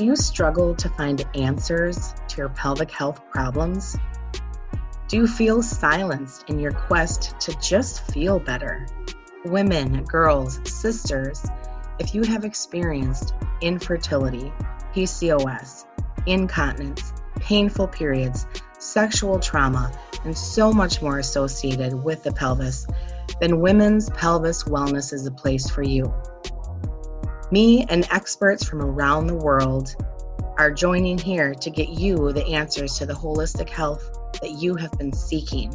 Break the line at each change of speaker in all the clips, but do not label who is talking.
Do you struggle to find answers to your pelvic health problems? Do you feel silenced in your quest to just feel better? Women, girls, sisters, if you have experienced infertility, PCOS, incontinence, painful periods, sexual trauma, and so much more associated with the pelvis, then Women's Pelvis Wellness is a place for you. Me and experts from around the world are joining here to get you the answers to the holistic health that you have been seeking.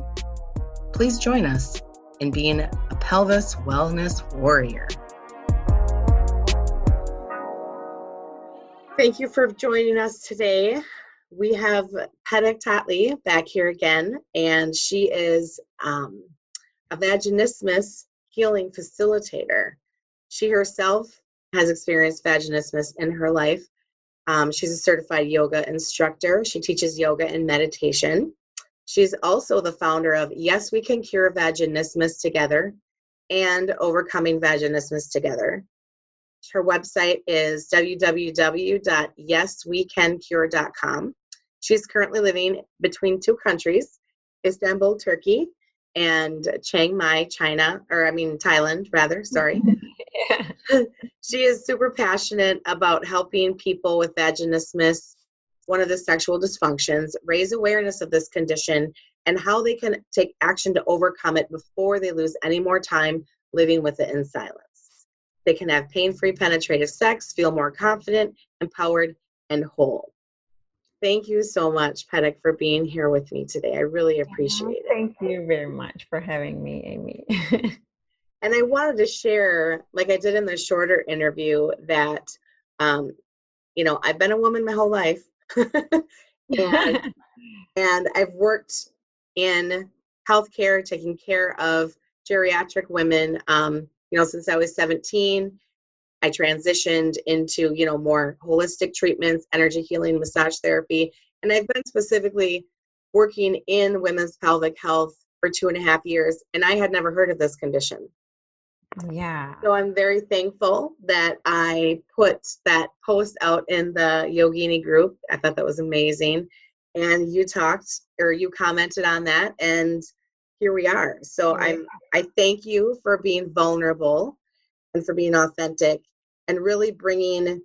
Please join us in being a pelvis wellness warrior. Thank you for joining us today. We have Petek Tatley back here again, and she is um, a vaginismus healing facilitator. She herself has experienced vaginismus in her life. Um, she's a certified yoga instructor. She teaches yoga and meditation. She's also the founder of Yes, We Can Cure Vaginismus Together and Overcoming Vaginismus Together. Her website is www.yeswecancure.com. She's currently living between two countries, Istanbul, Turkey, and Chiang Mai, China, or I mean Thailand, rather. Sorry. she is super passionate about helping people with vaginismus, one of the sexual dysfunctions, raise awareness of this condition and how they can take action to overcome it before they lose any more time living with it in silence. They can have pain free penetrative sex, feel more confident, empowered, and whole. Thank you so much, Petek, for being here with me today. I really appreciate it.
Thank you very much for having me, Amy.
and I wanted to share, like I did in the shorter interview, that um, you know I've been a woman my whole life, and and I've worked in healthcare, taking care of geriatric women. Um, you know, since I was 17, I transitioned into, you know, more holistic treatments, energy healing, massage therapy, and I've been specifically working in women's pelvic health for two and a half years, and I had never heard of this condition.
Yeah.
So I'm very thankful that I put that post out in the Yogini group. I thought that was amazing. And you talked or you commented on that and here we are. So I'm I thank you for being vulnerable and for being authentic and really bringing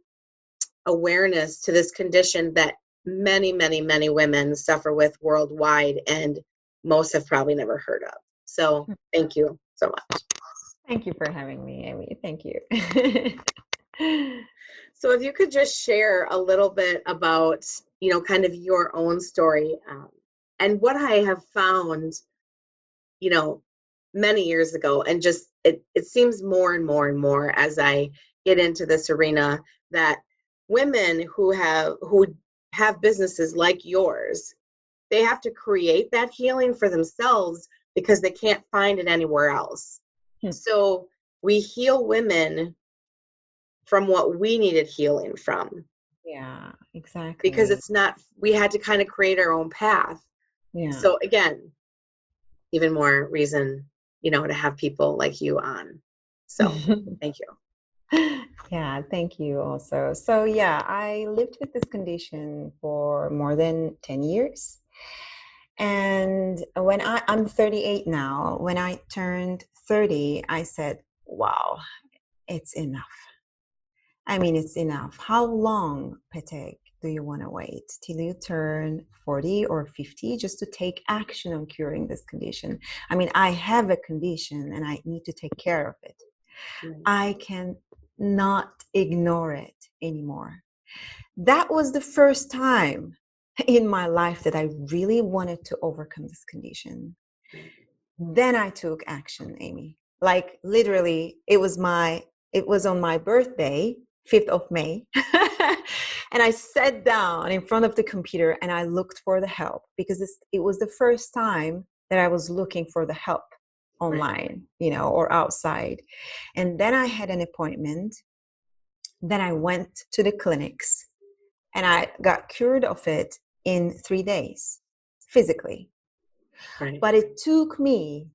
awareness to this condition that many, many, many women suffer with worldwide, and most have probably never heard of. So, hmm. thank you so much.
Thank you for having me, Amy. Thank you.
so, if you could just share a little bit about, you know, kind of your own story um, and what I have found, you know, many years ago, and just it, it seems more and more and more as I get into this arena that women who have who have businesses like yours they have to create that healing for themselves because they can't find it anywhere else hmm. so we heal women from what we needed healing from
yeah exactly
because it's not we had to kind of create our own path yeah so again even more reason you know to have people like you on so thank you
yeah, thank you also. So, yeah, I lived with this condition for more than 10 years. And when I, I'm 38 now, when I turned 30, I said, wow, it's enough. I mean, it's enough. How long, Petek, do you want to wait till you turn 40 or 50 just to take action on curing this condition? I mean, I have a condition and I need to take care of it. I can not ignore it anymore. That was the first time in my life that I really wanted to overcome this condition. Then I took action, Amy. Like literally, it was my it was on my birthday, 5th of May. and I sat down in front of the computer and I looked for the help because it was the first time that I was looking for the help online, you know, or outside. And then I had an appointment. Then I went to the clinics and I got cured of it in three days physically. Right. But it took me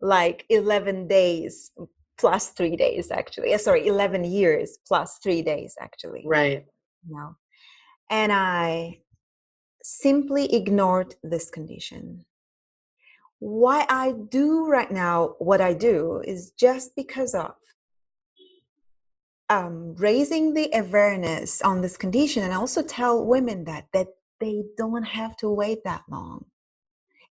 like 11 days plus three days actually. Uh, sorry, 11 years plus three days actually.
Right.
You know? and I simply ignored this condition. Why I do right now what I do is just because of um, raising the awareness on this condition and also tell women that that they don't have to wait that long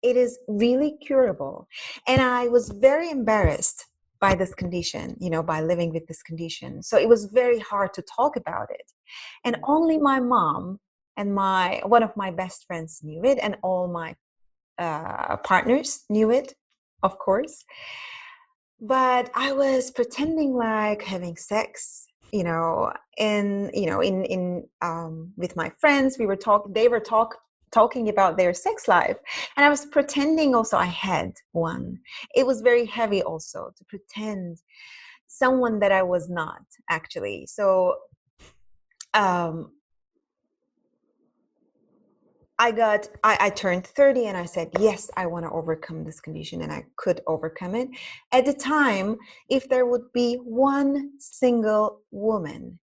it is really curable. And i was very embarrassed by this condition you know by living with this condition. So it was very hard to talk about it. And only my mom and my one of my best friends knew it and all my uh, partners knew it of course. But i was pretending like having sex you know in you know in in um with my friends. We were talking they were talk talking about their sex life and i was pretending also i had one it was very heavy also to pretend someone that i was not actually so um I got, I, I, turned 30 and I said, yes, I want to overcome this condition and I could overcome it. At the time, if there would be one single woman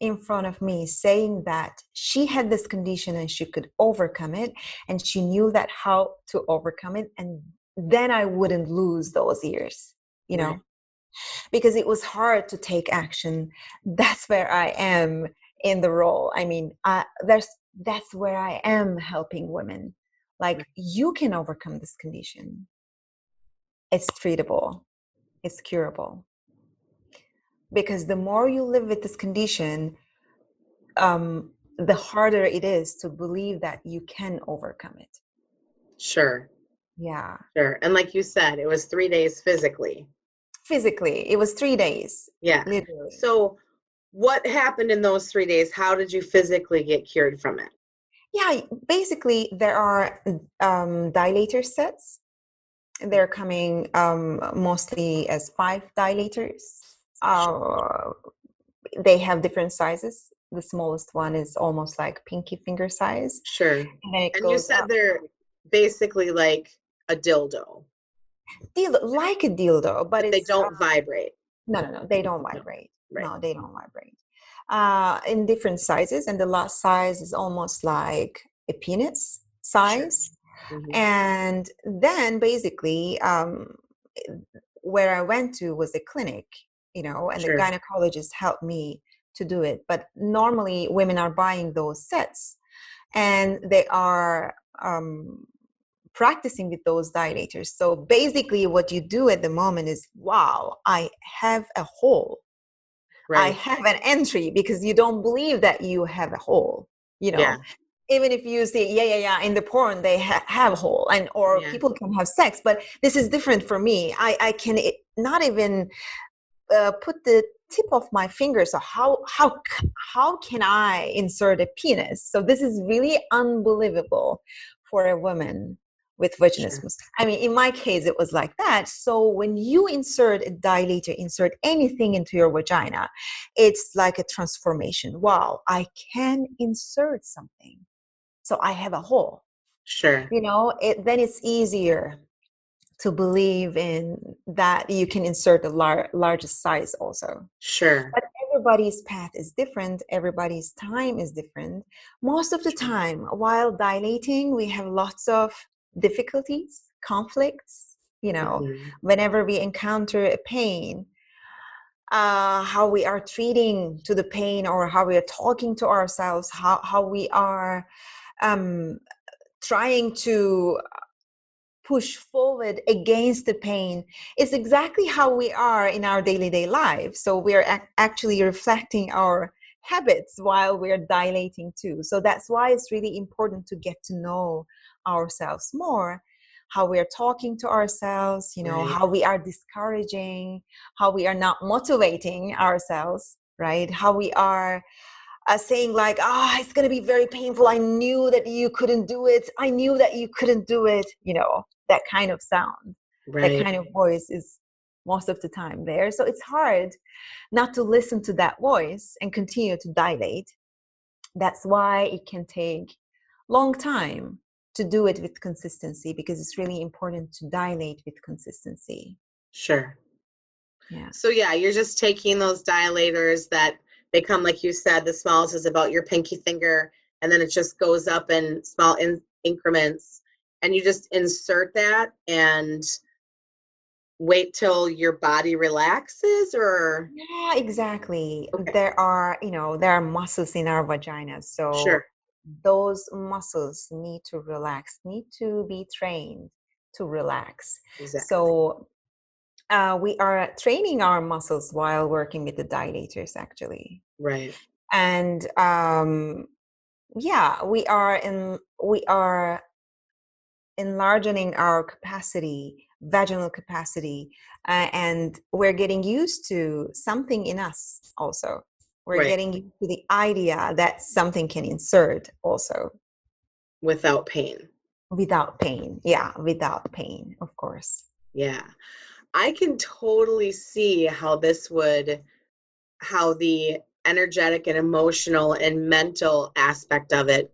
in front of me saying that she had this condition and she could overcome it and she knew that how to overcome it, and then I wouldn't lose those years, you know, right. because it was hard to take action. That's where I am in the role. I mean, uh, there's that's where I am helping women. Like, you can overcome this condition. It's treatable, it's curable. Because the more you live with this condition, um, the harder it is to believe that you can overcome it.
Sure.
Yeah.
Sure. And like you said, it was three days physically.
Physically, it was three days.
Yeah. Literally. So, what happened in those three days? How did you physically get cured from it?
Yeah, basically, there are um, dilator sets. They're coming um, mostly as five dilators. Uh, they have different sizes. The smallest one is almost like pinky finger size.
Sure. And, and you said up. they're basically like a dildo.
Dildo, like a dildo, but,
but they don't uh, vibrate.
No, no, no, they don't vibrate. Right. No, they don't vibrate. Uh, in different sizes, and the last size is almost like a penis size. Mm-hmm. And then basically, um, where I went to was a clinic, you know, and sure. the gynecologist helped me to do it. But normally, women are buying those sets, and they are um, practicing with those dilators. So basically, what you do at the moment is, wow, I have a hole right. I have an entry because you don't believe that you have a hole, you know. Yeah. Even if you say, yeah, yeah, yeah, in the porn they ha- have a hole, and or yeah. people can have sex, but this is different for me. I I can not even uh, put the tip of my finger. So how how how can I insert a penis? So this is really unbelievable for a woman with vaginismus. Sure. I mean, in my case, it was like that. So when you insert a dilator, insert anything into your vagina, it's like a transformation. Wow, I can insert something. So I have a hole.
Sure.
You know, it, then it's easier to believe in that you can insert the lar- largest size also.
Sure.
But everybody's path is different, everybody's time is different. Most of the time, while dilating, we have lots of difficulties, conflicts, you know, mm-hmm. whenever we encounter a pain, uh, how we are treating to the pain or how we are talking to ourselves, how, how we are um, trying to push forward against the pain is exactly how we are in our daily day life. So we are ac- actually reflecting our habits while we're dilating too. So that's why it's really important to get to know ourselves more how we are talking to ourselves you know right. how we are discouraging how we are not motivating ourselves right how we are uh, saying like ah oh, it's going to be very painful i knew that you couldn't do it i knew that you couldn't do it you know that kind of sound right. that kind of voice is most of the time there so it's hard not to listen to that voice and continue to dilate that's why it can take long time to do it with consistency because it's really important to dilate with consistency.
Sure. Yeah. So yeah, you're just taking those dilators that they come like you said, the smallest is about your pinky finger and then it just goes up in small in- increments and you just insert that and wait till your body relaxes or?
Yeah exactly. Okay. there are you know there are muscles in our vaginas so
sure.
those muscles need to relax need to be trained to relax.
Exactly.
so uh, we are training our muscles while working with the dilators actually.
Right.
And um yeah we are in we are enlarging our capacity vaginal capacity uh, and we're getting used to something in us also. We're right. getting used to the idea that something can insert also.
Without pain.
Without pain. Yeah without pain of course.
Yeah. I can totally see how this would how the energetic and emotional and mental aspect of it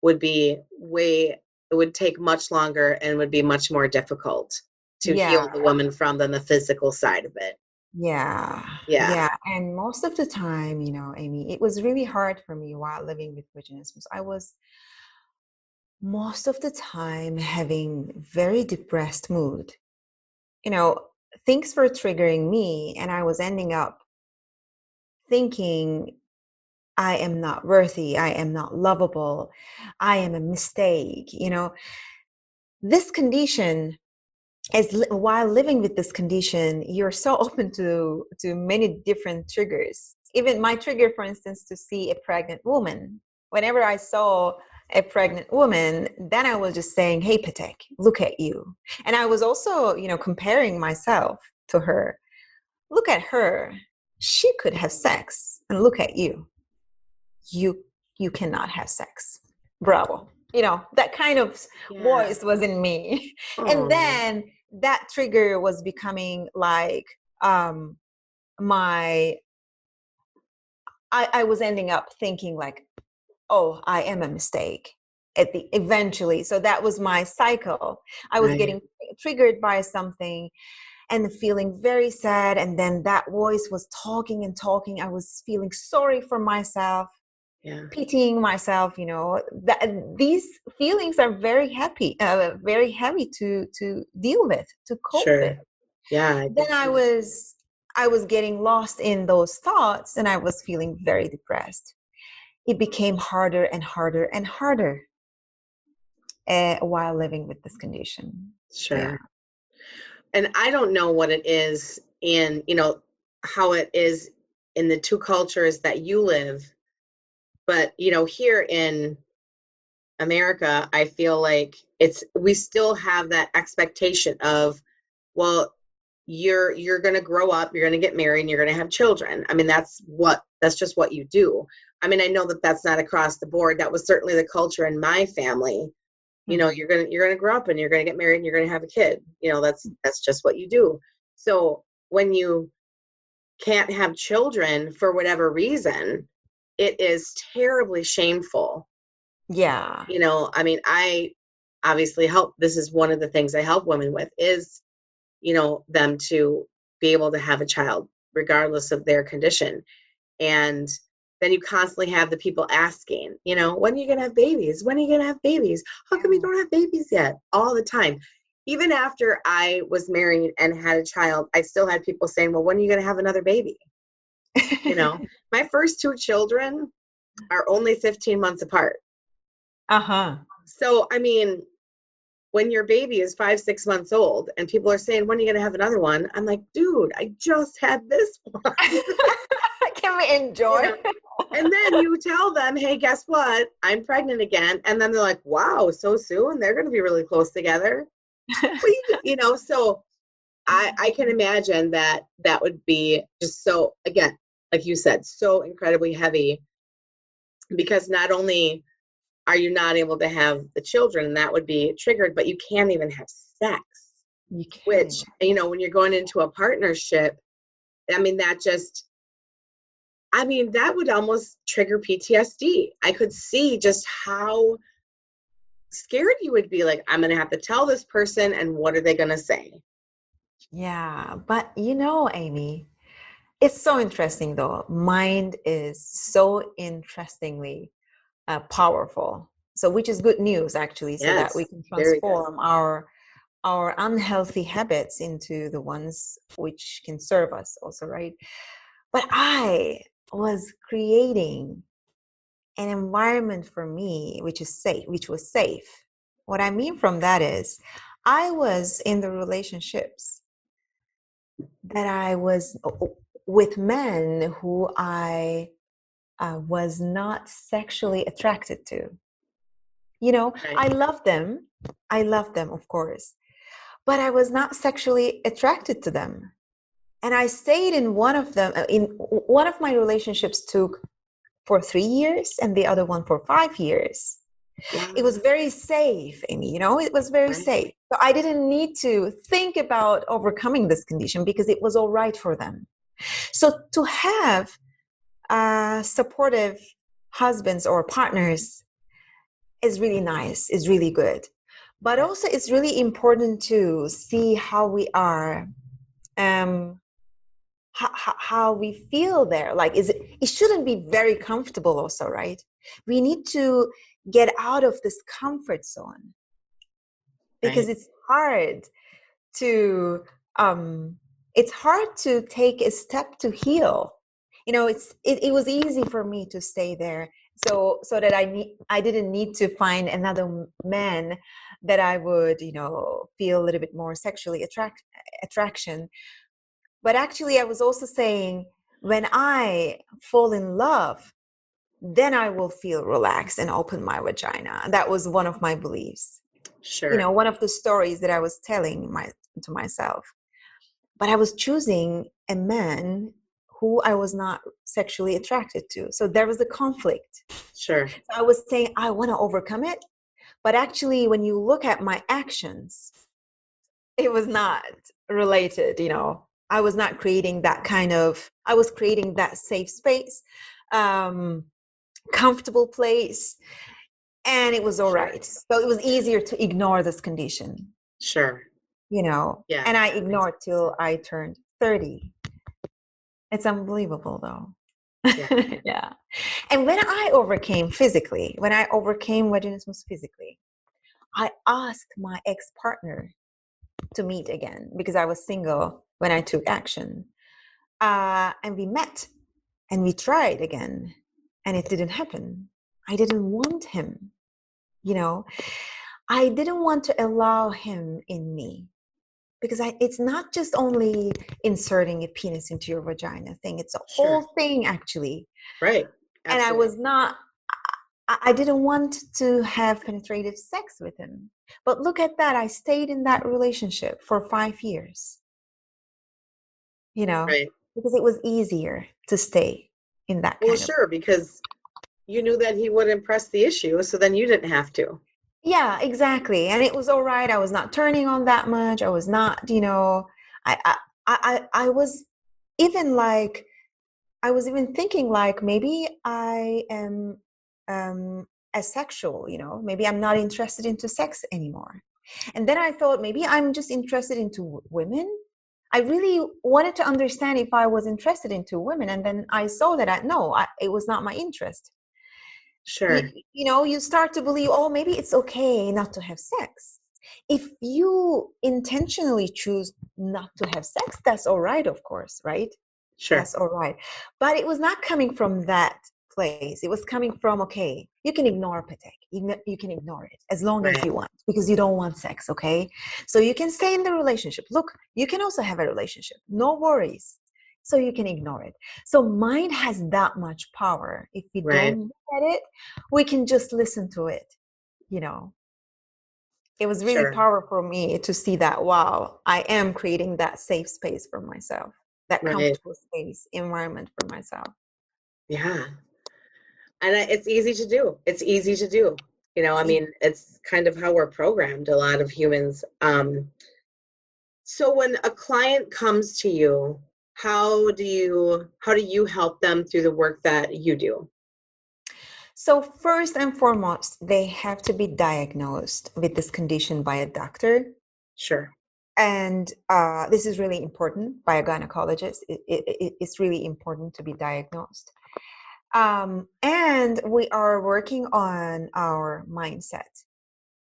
would be way it would take much longer and would be much more difficult to yeah. heal the woman from than the physical side of it.
Yeah.
Yeah.
Yeah. And most of the time, you know, Amy, it was really hard for me while living with vaginismus. I was most of the time having very depressed mood. You know, things were triggering me and I was ending up thinking I am not worthy, I am not lovable, I am a mistake, you know. This condition li- while living with this condition, you're so open to to many different triggers. Even my trigger, for instance, to see a pregnant woman. Whenever I saw a pregnant woman, then I was just saying, "Hey, Petek, look at you," and I was also, you know, comparing myself to her. Look at her; she could have sex, and look at you you you cannot have sex. Bravo. You know that kind of yeah. voice was in me. And then that trigger was becoming like um my I, I was ending up thinking like oh i am a mistake. At the eventually so that was my cycle. I was right. getting triggered by something and feeling very sad and then that voice was talking and talking. I was feeling sorry for myself
yeah.
pitying myself you know that these feelings are very happy uh, very heavy to to deal with to cope
sure.
with
yeah I
then i was i was getting lost in those thoughts and i was feeling very depressed it became harder and harder and harder uh, while living with this condition
sure yeah. and i don't know what it is in you know how it is in the two cultures that you live but you know here in america i feel like it's we still have that expectation of well you're you're going to grow up you're going to get married and you're going to have children. I mean that's what that's just what you do. I mean i know that that's not across the board. That was certainly the culture in my family. You know mm-hmm. you're going to you're going to grow up and you're going to get married and you're going to have a kid. You know that's that's just what you do. So when you can't have children for whatever reason it is terribly shameful.
Yeah.
You know, I mean, I obviously help this is one of the things I help women with is you know them to be able to have a child regardless of their condition. And then you constantly have the people asking, you know, when are you going to have babies? When are you going to have babies? How come you mm. don't have babies yet? All the time. Even after I was married and had a child, I still had people saying, well, when are you going to have another baby? You know my first two children are only 15 months apart.
Uh-huh.
So i mean when your baby is five six months old and people are saying when are you going to have another one? I'm like dude i just had this one.
Can we enjoy? you know?
and then you tell them hey guess what? I'm pregnant again. And then they're like wow so soon? They're going to be really close together. You know so I, I can imagine that that would be just so again like you said, so incredibly heavy because not only are you not able to have the children, and that would be triggered, but you can't even have sex.
You
which, you know, when you're going into a partnership, I mean, that just, I mean, that would almost trigger PTSD. I could see just how scared you would be like, I'm going to have to tell this person, and what are they going to say?
Yeah. But you know, Amy, it's so interesting though. Mind is so interestingly uh, powerful. So which is good news actually so yes, that we can transform our our unhealthy habits into the ones which can serve us also right? But i was creating an environment for me which is safe which was safe. What i mean from that is i was in the relationships that i was with men who i uh, was not sexually attracted to you know right. i love them i love them of course but i was not sexually attracted to them and i stayed in one of them uh, in one of my relationships took for three years and the other one for five years yeah. it was very safe amy you know it was very right. safe so i didn't need to think about overcoming this condition because it was all right for them so to have uh, supportive husbands or partners is really nice is really good. But also it's really important to see how we are um how, how we feel there. Like is it it shouldn't be very comfortable also right? We need to get out of this comfort zone. Because right. it's hard to um it's hard to take a step to heal. You know it's it, it was easy for me to stay there so so that i need i didn't need to find another man that i would you know feel a little bit more sexually attract attraction. But actually i was also saying when i fall in love then i will feel relaxed and open my vagina. That was one of my beliefs.
Sure.
you know one of the stories that i was telling my to myself but i was choosing a man who I was not sexually attracted to. So there was a conflict.
Sure.
So I was saying, I want to overcome it. But actually, when you look at my actions, it was not related, you know. I was not creating that kind of, I was creating that safe space, um, comfortable place, and it was all right. So it was easier to ignore this condition.
Sure.
You know, yeah. and I ignored till I turned 30 it's unbelievable though. Yeah. yeah. And when I overcame physically, when I overcame vaginismus physically, I asked my ex partner to meet again because I was single when I took action. Uh, and we met and we tried again, and it didn't happen. I didn't want him, you know. I didn't want to allow him in me because I, it's not just only inserting a penis into your vagina thing it's a sure. whole thing actually
right
Absolutely. and i was not I, I didn't want to have penetrative sex with him but look at that i stayed in that relationship for five years you know right. because it was easier to stay in that
well sure of- because you knew that he wouldn't press the issue so then you didn't have to
yeah exactly and it was all right i was not turning on that much i was not you know i i i, I was even like i was even thinking like maybe i am um asexual you know maybe i'm not interested into sex anymore and then i thought maybe i'm just interested into women? I really wanted to understand if i was interested into women and then i saw that i no I, it was not my interest
Sure.
You, you know, you start to believe, oh, maybe it's okay not to have sex. If you intentionally choose not to have sex, that's all right, of course, right?
Sure.
That's all right. But it was not coming from that place. It was coming from, okay, you can ignore Petek. You, you can ignore it as long right. as you want because you don't want sex, okay? So you can stay in the relationship. Look, you can also have a relationship. No worries so you can ignore it. So mind has that much power. If we right. don't look at it, we can just listen to it. You know, it was really sure. powerful for me to see that. Wow, I am creating that safe space for myself, that right. comfortable space environment for myself.
Yeah, and it's easy to do. It's easy to do. You know, I mean, it's kind of how we're programmed. A lot of humans. Um, so when a client comes to you how do you how do you help them through the work that you do
so first and foremost they have to be diagnosed with this condition by a doctor
sure
and uh, this is really important by a gynecologist it, it, it's really important to be diagnosed Um, and we are working on our mindset.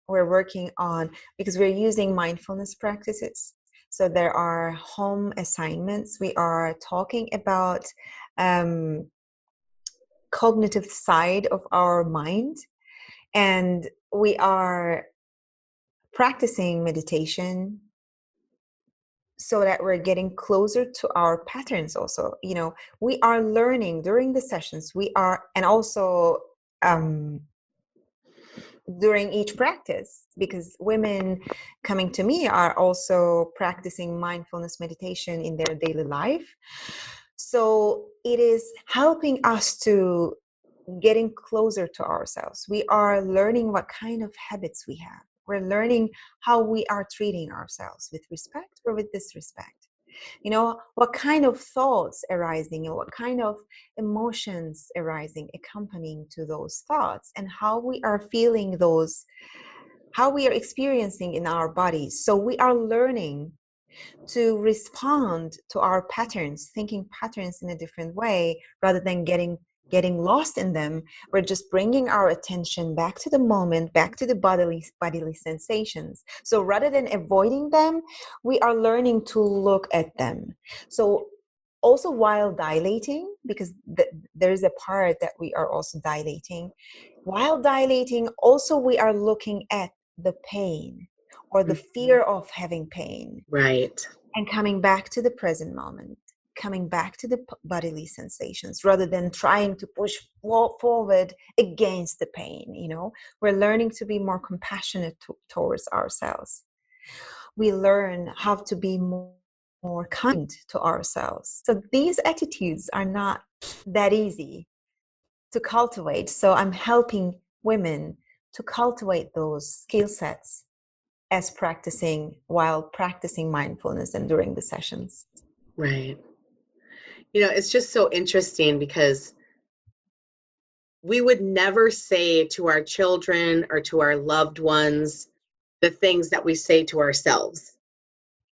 We're working on because we're using mindfulness practices. So there are home assignments. We are talking about um, cognitive side of our mind, and we are practicing meditation so that we're getting closer to our patterns also you know we are learning during the sessions we are and also um during each practice because women coming to me are also practicing mindfulness meditation in their daily life. So it is helping us to getting closer to ourselves. We are learning what kind of habits we have. We're learning how we are treating ourselves with respect or with disrespect you know what kind of thoughts arising and what kind of emotions arising accompanying to those thoughts and how we are feeling those how we are experiencing in our bodies so we are learning to respond to our patterns thinking patterns in a different way rather than getting getting lost in them we're just bringing our attention back to the moment back to the bodily bodily sensations so rather than avoiding them we are learning to look at them so also while dilating because th- there's a part that we are also dilating while dilating also we are looking at the pain or the
Mm-hmm.
fear of having pain
Right.
and coming back to the present moment coming back to the bodily sensations rather than trying to push forward against the pain you know? We're learning to be more compassionate to- towards ourselves. We learn how to be more, more kind to ourselves. So these attitudes are not that easy to cultivate. So i'm helping women to cultivate those skill sets as practicing while practicing mindfulness and during the sessions.
Right. You know, it's just so interesting because we would never say to our children or to our loved ones the things that we say to ourselves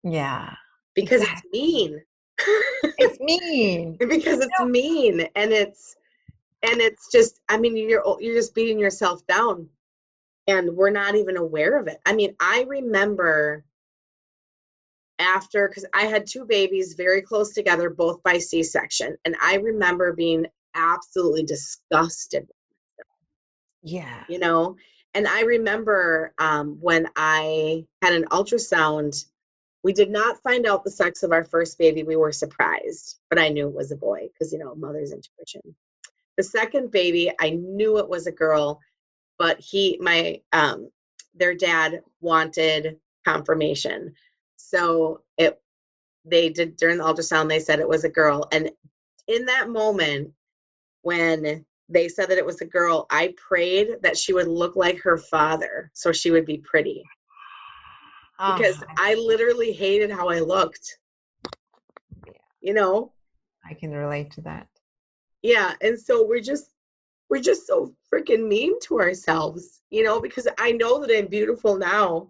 yeah
because
Exactly.
it's mean.
it's mean
because it's mean and it's and it's just I mean you're you're just beating yourself down and we're not even aware of it. I mean, I remember after because I had two babies very close together, both by C section. And I remember being absolutely disgusted,
yeah
you know. And I remember um, when I had an ultrasound, we did not find out the sex of our first baby. We were surprised, but I knew it was a boy because, you know, mother's intuition. The second baby, I knew it was a girl, but he, my, um, their dad wanted confirmation. So it they did during the ultrasound, they said it was a girl. And in that moment, when they said that it was a girl, I prayed that she would look like her father so she would be pretty. Because
Ah,
I literally hated how I looked.
Yeah.
You know?
i can relate to that
Yeah. And so we're just we're just so freaking mean to ourselves, you know, because I know that I'm beautiful now,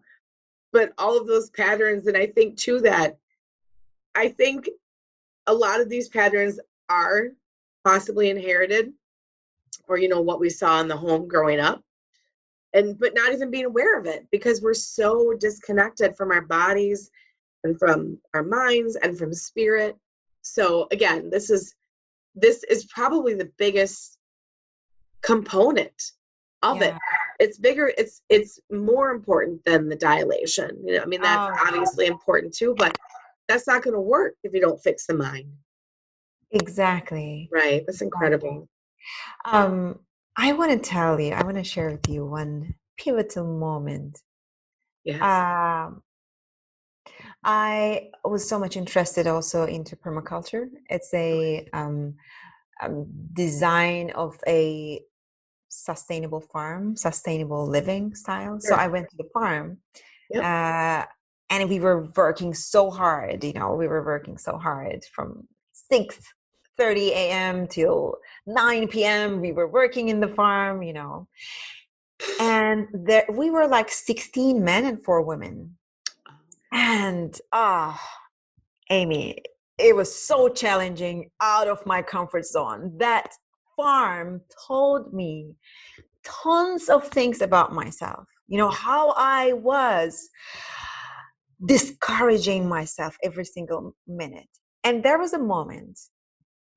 but all of those patterns, and I think too that I think a lot of these patterns are possibly inherited or you know what we saw in the home growing up and but not even being aware of it because we're so disconnected from our bodies and from our minds and from spirit so again this is this is probably the biggest component of it
Yeah.
It's bigger it's it's more important than the dilation you know i mean that's
Oh.
obviously important too but that's not going to work if you don't fix the mind
exactly.
Right that's incredible.
Um i want to tell you i want to share with you one pivotal moment.
Yes.
Um i was so much interested also into permaculture. It's a um, um design of a sustainable farm sustainable living style. So i went to the farm
Yep.
uh and we were working so hard you know we were working so hard from 6 30 a.m till 9 p.m we were working in the farm you know. And there we were like 16 men and four women. And ah amy it was so challenging out of my comfort zone. That farm told me tons of things about myself. You know, how I was discouraging myself every single minute. And there was a moment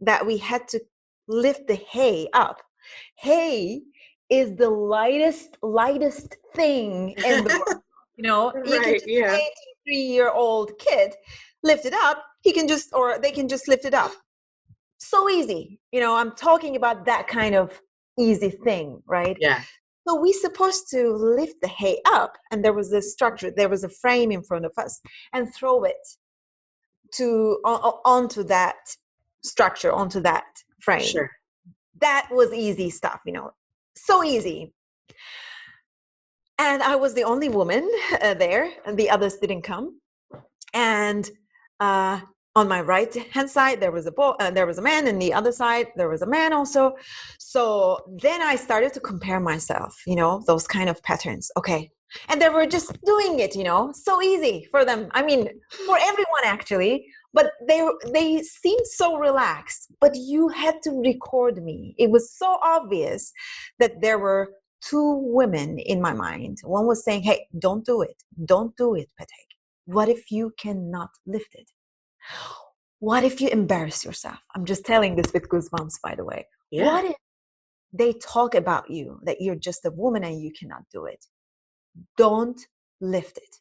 that we had to lift the hay up. Hay is the lightest, lightest thing in the world. You know,
right,
you can
yeah.
say to a three-year-old kid, lift it up. He can just, or they can just lift it up. So easy. You know, I'm talking about that kind of easy thing, right?
Yeah.
So we supposed to lift the hay up, and there was a structure, there was a frame in front of us, and throw it to onto that structure, onto that frame.
Sure.
That was easy stuff, you know, so easy. And I was the only woman uh, there, and the others didn't come. And uh, on my right hand side there was a boy uh, there was a man. And the other side there was a man also. So then i started to compare myself you know those kind of patterns. Okay. And they were just doing it you know so easy for them. I mean for everyone actually. But they they seemed so relaxed. But you had to record me. It was so obvious that there were two women in my mind. One was saying hey don't do it. Don't do it Petek. what if you cannot lift it what if you embarrass yourself? I'm just telling this with goosebumps, by the way.
Yeah.
What if they talk about you that you're just a woman and you cannot do it? Don't lift it.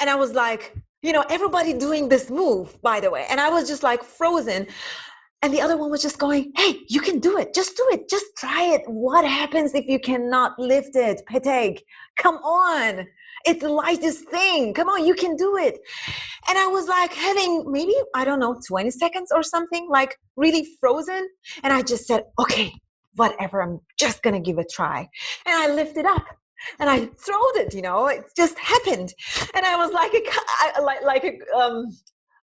And I was like, you know, everybody doing this move, by the way. And I was just like frozen. And the other one was just going, hey, you can do it. Just do it. Just try it. What happens if you cannot lift it? Petek, come on. It's the lightest thing. Come on, you can do it. And I was like having maybe, I don't know, 20 seconds or something, like really frozen. And I just said, okay, whatever, I'm just going to give it a try. And I lifted up and I throwed it, you know, it just happened. And I was like a, like, like a, um,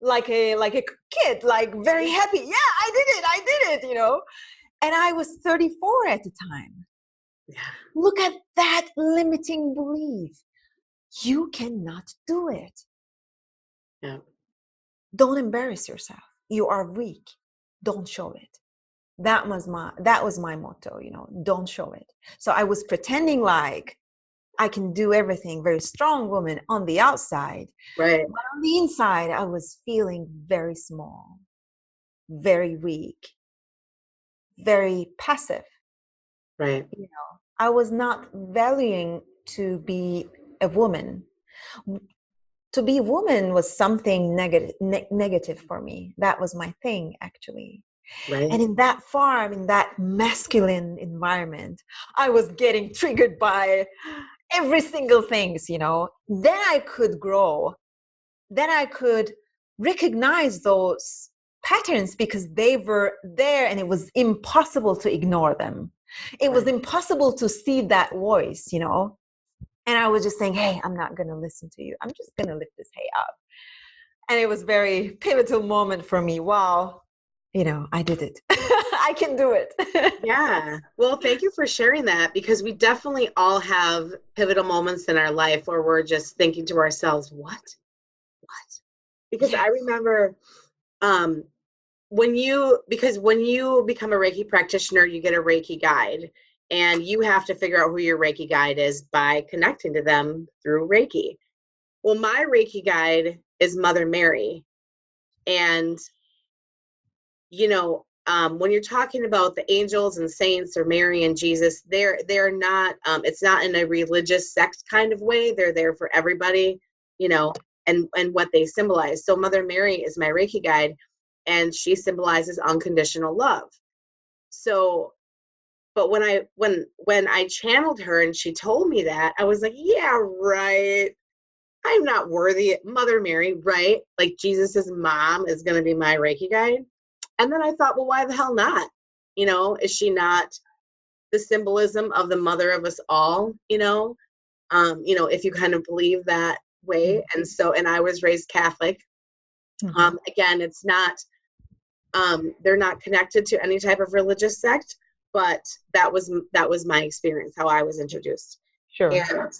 like a like a kid like very happy yeah i did it i did it you know and i was 34 at the time
Yeah.
look at that limiting belief you cannot do it
Yeah.
don't embarrass yourself you are weak don't show it that was my that was my motto you know don't show it so i was pretending like i can do everything very strong woman on the outside
Right.
but on the inside i was feeling very small very weak very passive
Right.
You know, I was not valuing to be a woman. To be a woman was something negative ne- negative for me. That was my thing actually.
Right.
and in that farm in that masculine environment i was getting triggered by every single things you know. Then i could grow. Then i could recognize those patterns because they were there and it was impossible to ignore them. It was impossible to see that voice you know and i was just saying hey i'm not going to listen to you i'm just going to lift this hay up and it was very pivotal moment for me wow you know i did it i can do it
yeah. Well, thank you for sharing that because we definitely all have pivotal moments in our life where we're just thinking to ourselves, what? What? Because I remember um when you because when you become a Reiki practitioner, you get a Reiki guide and you have to figure out who your Reiki guide is by connecting to them through Reiki. Well, my Reiki guide is Mother Mary. And you know, um, when you're talking about the angels and saints or Mary and Jesus, they're they're not. Um, it's not in a religious sect kind of way. They're there for everybody, you know, and and what they symbolize. So Mother Mary is my Reiki guide, and she symbolizes unconditional love. So, but when I when when I channeled her and she told me that, I was like, yeah, right. I'm not worthy. Mother Mary, right? Like Jesus's mom is going to be my Reiki guide. And then I thought, well, why the hell not? You know, is she not the symbolism of the mother of us all? You know, um, you know, if you kind of believe that way. And so, and I was raised Catholic.
Mhm.
Um, again, it's not, um, they're not connected to any type of religious sect, but that was that was my experience, how I was introduced.
sure
And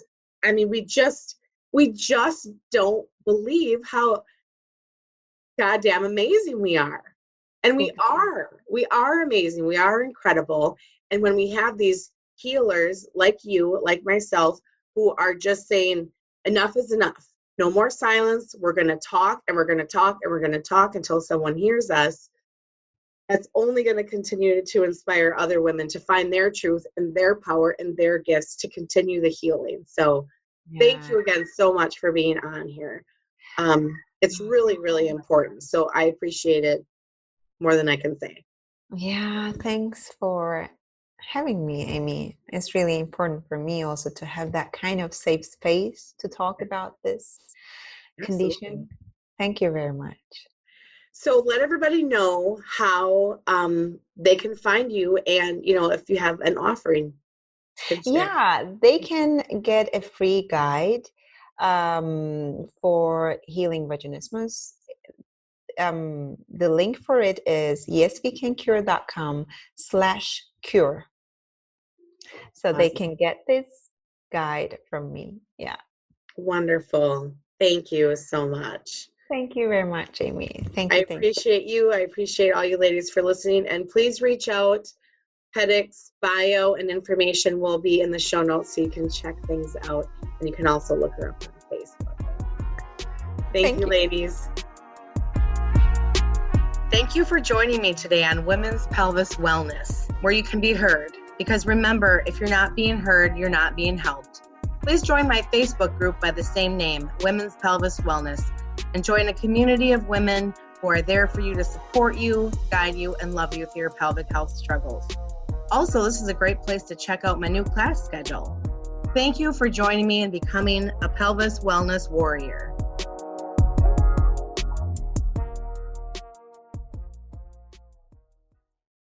I mean, we just we just don't believe how goddamn amazing we are. And we mm-hmm. are, we are amazing. We are incredible. And when we have these healers like you, like myself, who are just saying, enough is enough. No more silence. We're going to talk and we're going to talk and we're going to talk until someone hears us. That's only going to continue to inspire other women to find their truth and their power and their gifts to continue the healing. So, yeah. thank you again so much for being on here. Um, it's really, really important. So, I appreciate it more than I can say.
Yeah, thanks for having me, Amy. It's really important for me also to have that kind of safe space to talk about this Absolutely. condition. Thank you very much.
So let everybody know how um, they can find you, and you know if you have an offering.
Yeah, they can get a free guide um, for healing vaginismus um, the link for it is yeswecancure.com slash cure. So awesome. they can get this guide from me. Yeah.
Wonderful. Thank you so much.
Thank you very much, Amy. Thank you.
I appreciate you. you. I appreciate all you ladies for listening. And please reach out. Petek's bio and information will be in the show notes so you can check things out. And you can also look her up on Facebook. Thank, Thank you, you, ladies. Thank you for joining me today on Women's Pelvis Wellness, where you can be heard. Because remember, if you're not being heard, you're not being helped. Please join my Facebook group by the same name, Women's Pelvis Wellness, and join a community of women who are there for you to support you, guide you, and love you through your pelvic health struggles. Also, this is a great place to check out my new class schedule. Thank you for joining me and becoming a pelvis wellness warrior.